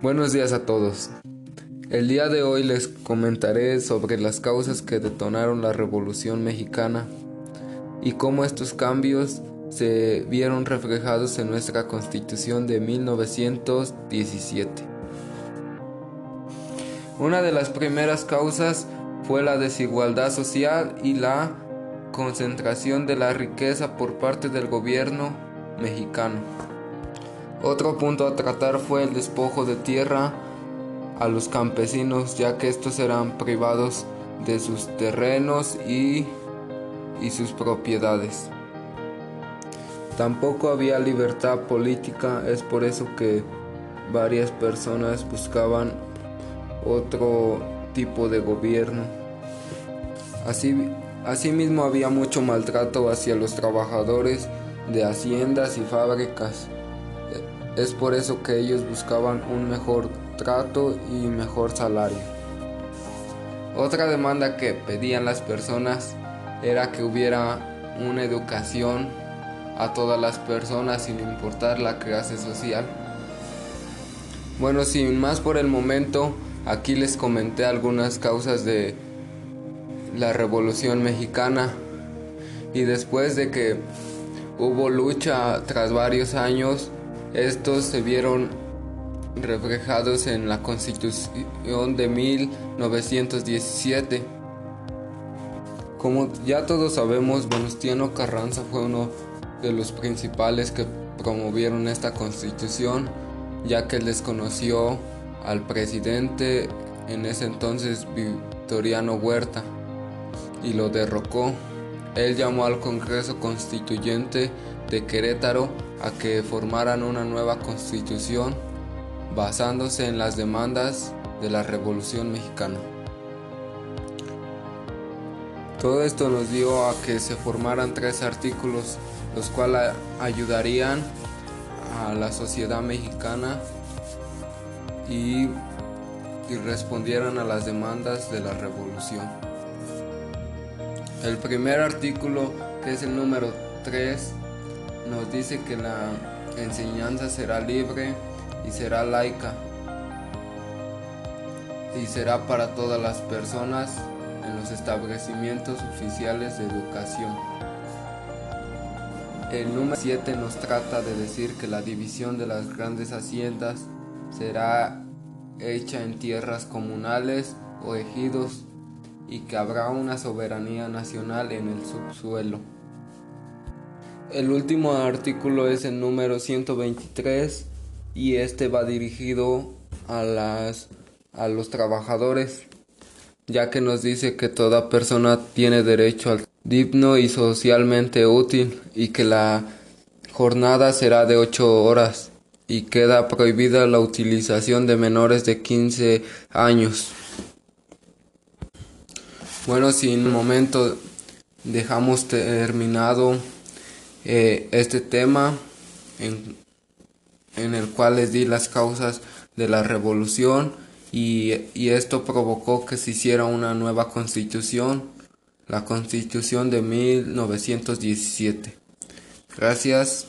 Buenos días a todos. El día de hoy les comentaré sobre las causas que detonaron la Revolución Mexicana y cómo estos cambios se vieron reflejados en nuestra Constitución de 1917. Una de las primeras causas fue la desigualdad social y la concentración de la riqueza por parte del gobierno mexicano. Otro punto a tratar fue el despojo de tierra a los campesinos, ya que estos eran privados de sus terrenos y, y sus propiedades. Tampoco había libertad política, es por eso que varias personas buscaban otro tipo de gobierno. Así, asimismo había mucho maltrato hacia los trabajadores de haciendas y fábricas. Es por eso que ellos buscaban un mejor trato y mejor salario. Otra demanda que pedían las personas era que hubiera una educación a todas las personas sin importar la clase social. Bueno, sin más por el momento, aquí les comenté algunas causas de la Revolución Mexicana y después de que hubo lucha tras varios años, estos se vieron reflejados en la Constitución de 1917. Como ya todos sabemos, Venustiano Carranza fue uno de los principales que promovieron esta constitución, ya que desconoció al presidente en ese entonces Victoriano Huerta y lo derrocó. Él llamó al Congreso Constituyente de Querétaro a que formaran una nueva constitución basándose en las demandas de la Revolución Mexicana. Todo esto nos dio a que se formaran tres artículos, los cuales ayudarían a la sociedad mexicana y, y respondieran a las demandas de la revolución. El primer artículo, que es el número 3, nos dice que la enseñanza será libre y será laica y será para todas las personas en los establecimientos oficiales de educación. El número 7 nos trata de decir que la división de las grandes haciendas será hecha en tierras comunales o ejidos y que habrá una soberanía nacional en el subsuelo. El último artículo es el número 123 y este va dirigido a las a los trabajadores ya que nos dice que toda persona tiene derecho al digno y socialmente útil y que la jornada será de 8 horas y queda prohibida la utilización de menores de 15 años. Bueno, sin momento dejamos terminado eh, este tema en, en, el cual les di las causas de la revolución y, y esto provocó que se hiciera una nueva constitución, la constitución de 1917. Gracias.